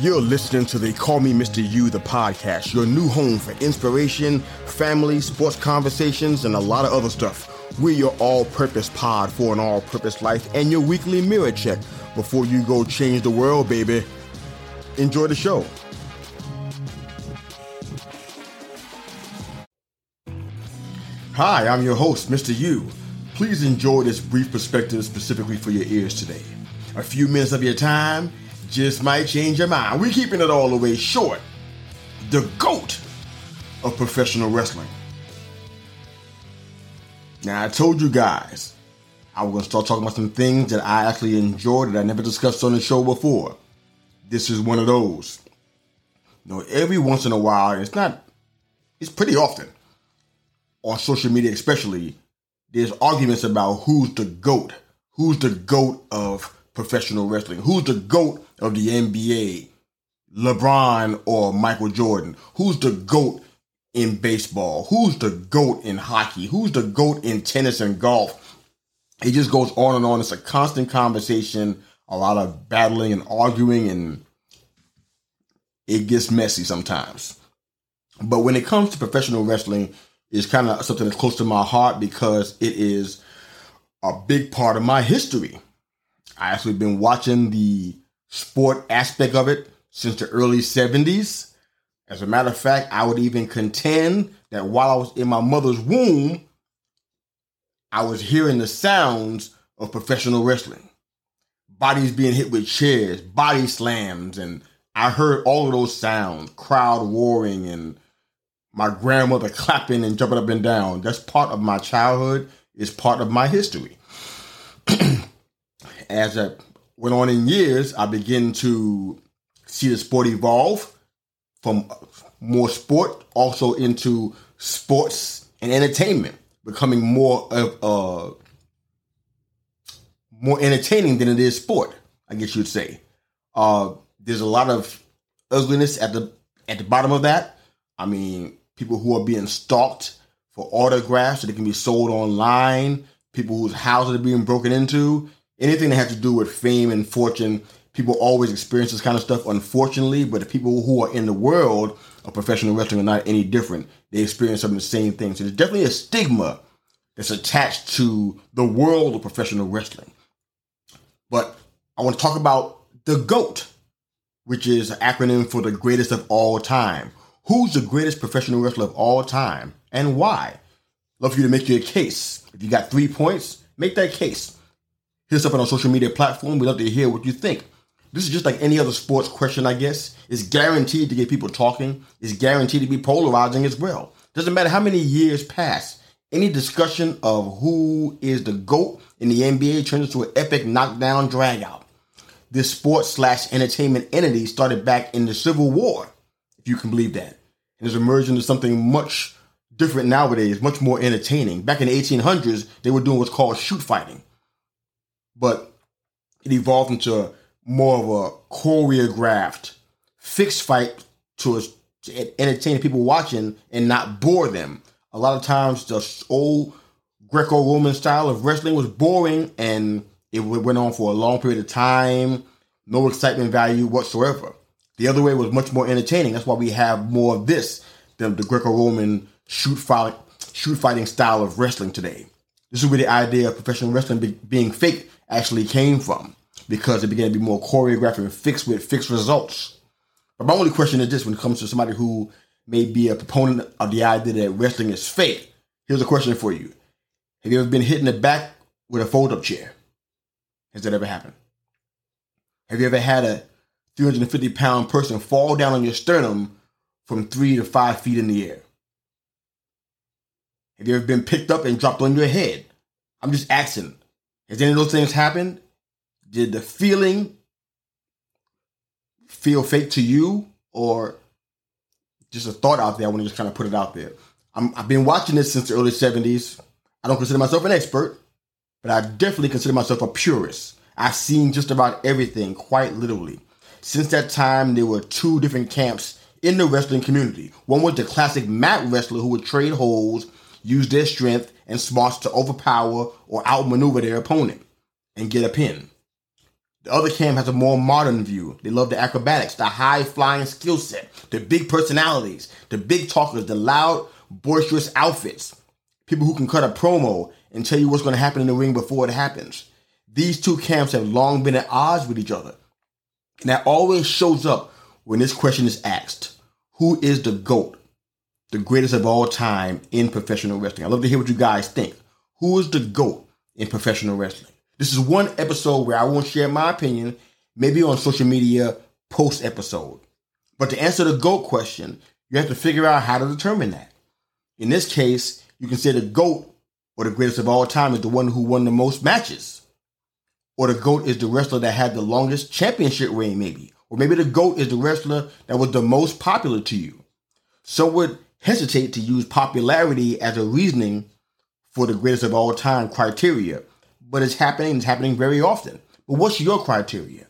You're listening to They Call Me Mista Yu, the podcast, your new home for inspiration, family, sports conversations, and a lot of other stuff. We're your all purpose pod for an all purpose life and your weekly mirror check before you go change the world, baby. Enjoy the show. Hi, I'm your host, Mista Yu. Please enjoy this brief perspective specifically for your ears today. A few minutes of your time just might change your mind. We're keeping it all the way short. The GOAT of professional wrestling. Now, I told you guys I was going to start talking about some things that I actually enjoyed that I never discussed on the show before. This is one of those. You know, every once in a while, it's not, it's pretty often on social media, especially, there's arguments about who's the GOAT. Who's the GOAT of professional wrestling? Who's the GOAT of the NBA? LeBron or Michael Jordan? Who's the GOAT in baseball? Who's the GOAT in hockey? Who's the GOAT in tennis and golf? It just goes on and on. It's a constant conversation, a lot of battling and arguing, and it gets messy sometimes. But when it comes to professional wrestling, it's kind of something that's close to my heart because it is a big part of my history. I actually been watching the sport aspect of it since the early 70s. As a matter of fact, I would even contend that while I was in my mother's womb, I was hearing the sounds of professional wrestling. Bodies being hit with chairs, body slams, and I heard all of those sounds, crowd roaring and my grandmother clapping and jumping up and down. That's part of my childhood, is part of my history. As I went on in years, I began to see the sport evolve from more sport also into sports and entertainment, becoming more of uh, more entertaining than it is sport. I guess you'd say. Uh, there's a lot of ugliness at the at the bottom of that. I mean, people who are being stalked for autographs so they can be sold online, people whose houses are being broken into, anything that has to do with fame and fortune. People always experience this kind of stuff, unfortunately, but the people who are in the world of professional wrestling are not any different. They experience some of the same things. So there's definitely a stigma that's attached to the world of professional wrestling. But I want to talk about the GOAT, which is an acronym for the greatest of all time Who's the greatest professional wrestler of all time and why? Love for you to make your case. If you got three points, make that case. Hit us up on our social media platform. We'd love to hear what you think. This is just like any other sports question, I guess. It's guaranteed to get people talking. It's guaranteed to be polarizing as well. Doesn't matter how many years pass. Any discussion of who is the GOAT in the NBA turns into an epic knockdown dragout. This sports slash entertainment entity started back in the Civil War if you can believe that. And has emerged into something much different nowadays, much more entertaining. Back in the 1800s, they were doing what's called shoot fighting. But it evolved into more of a choreographed, fixed fight to, to entertain people watching and not bore them. A lot of times, the old Greco-Roman style of wrestling was boring, and it went on for a long period of time, no excitement value whatsoever. The other way was much more entertaining. That's why we have more of this than the Greco-Roman shoot fight, shoot fighting style of wrestling today. This is where the idea of professional wrestling be, being fake actually came from because it began to be more choreographed and fixed with fixed results. But my only question is this when it comes to somebody who may be a proponent of the idea that wrestling is fake. Here's a question for you. Have you ever been hit in the back with a fold up chair? Has that ever happened? Have you ever had a 350 pound person fall down on your sternum from three to five feet in the air? Have you ever been picked up and dropped on your head? I'm just asking. Has any of those things happened? Did the feeling feel fake to you or just a thought out there? I want to just kind of put it out there. i have been watching this since the early 70s. I don't consider myself an expert, but I definitely consider myself a purist. I've seen just about everything, quite literally. Since that time, there were two different camps in the wrestling community. One was the classic mat wrestler who would trade holds, use their strength and smarts to overpower or outmaneuver their opponent and get a pin. The other camp has a more modern view. They love the acrobatics, the high flying skill set, the big personalities, the big talkers, the loud, boisterous outfits. People who can cut a promo and tell you what's going to happen in the ring before it happens. These two camps have long been at odds with each other. And that always shows up when this question is asked Who is the GOAT? The greatest of all time in professional wrestling. i love to hear what you guys think. Who is the GOAT in professional wrestling? This is one episode where I won't share my opinion, maybe on social media post episode. But to answer the GOAT question, you have to figure out how to determine that. In this case, you can say the GOAT or the greatest of all time is the one who won the most matches. Or the GOAT is the wrestler that had the longest championship reign, maybe. Or maybe the GOAT is the wrestler that was the most popular to you. So would hesitate to use popularity as a reasoning for the greatest of all time criteria, but it's happening, it's happening very often. But what's your criteria?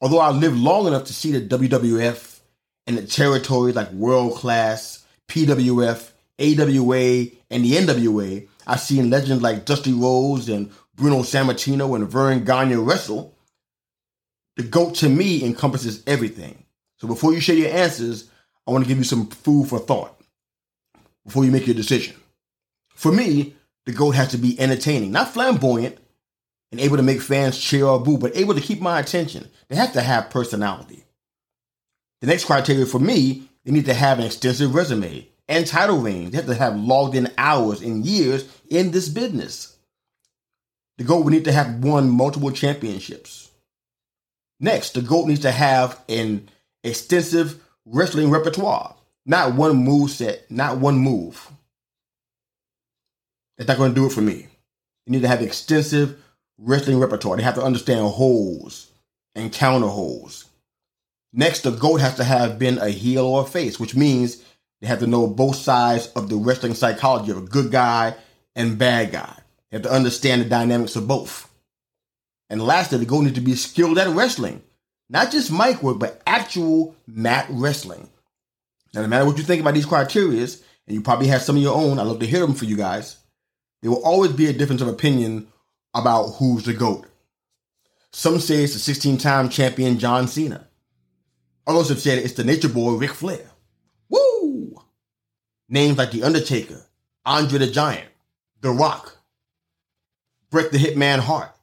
Although I lived long enough to see the WWF and the territories like World Class, PWF, AWA, and the NWA, I've seen legends like Dusty Rhodes and Bruno Sammartino and Verne Gagne wrestle. The GOAT to me encompasses everything. So before you share your answers, I want to give you some food for thought before you make your decision. For me, the GOAT has to be entertaining, not flamboyant and able to make fans cheer or boo, but able to keep my attention. They have to have personality. The next criteria for me, they need to have an extensive resume and title reigns. They have to have logged in hours and years in this business. The GOAT would need to have won multiple championships. Next, the GOAT needs to have an extensive wrestling repertoire, not one move set, not one move. That's not going to do it for me. You need to have extensive wrestling repertoire. They have to understand holds and counter holds. Next, the GOAT has to have been a heel or a face, which means they have to know both sides of the wrestling psychology of a good guy and bad guy. They have to understand the dynamics of both. And lastly, the GOAT needs to be skilled at wrestling. Not just mic work, but actual mat wrestling. Now, no matter what you think about these criteria, and you probably have some of your own, I love to hear them for you guys. There will always be a difference of opinion about who's the GOAT. Some say it's the 16 time champion John Cena. Others have said it's the nature boy Ric Flair. Woo! Names like The Undertaker, Andre the Giant, The Rock, Bret the Hitman Hart,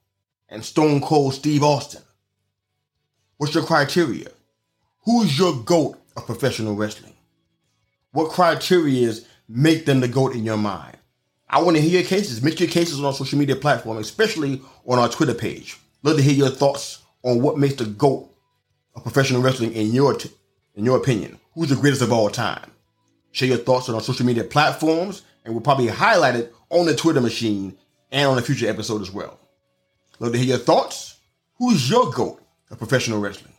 and Stone Cold Steve Austin. What's your criteria? Who's your GOAT of professional wrestling? What criteria is make them the GOAT in your mind? I want to hear your cases. Make your cases on our social media platform, especially on our Twitter page. Love to hear your thoughts on what makes the GOAT of professional wrestling in your, t- in your opinion. Who's the greatest of all time? Share your thoughts on our social media platforms, and we'll probably highlight it on the Twitter machine and on a future episode as well. Love to hear your thoughts. Who's your GOAT of professional wrestling?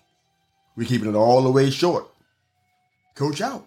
We're keeping it all the way short. Coach out.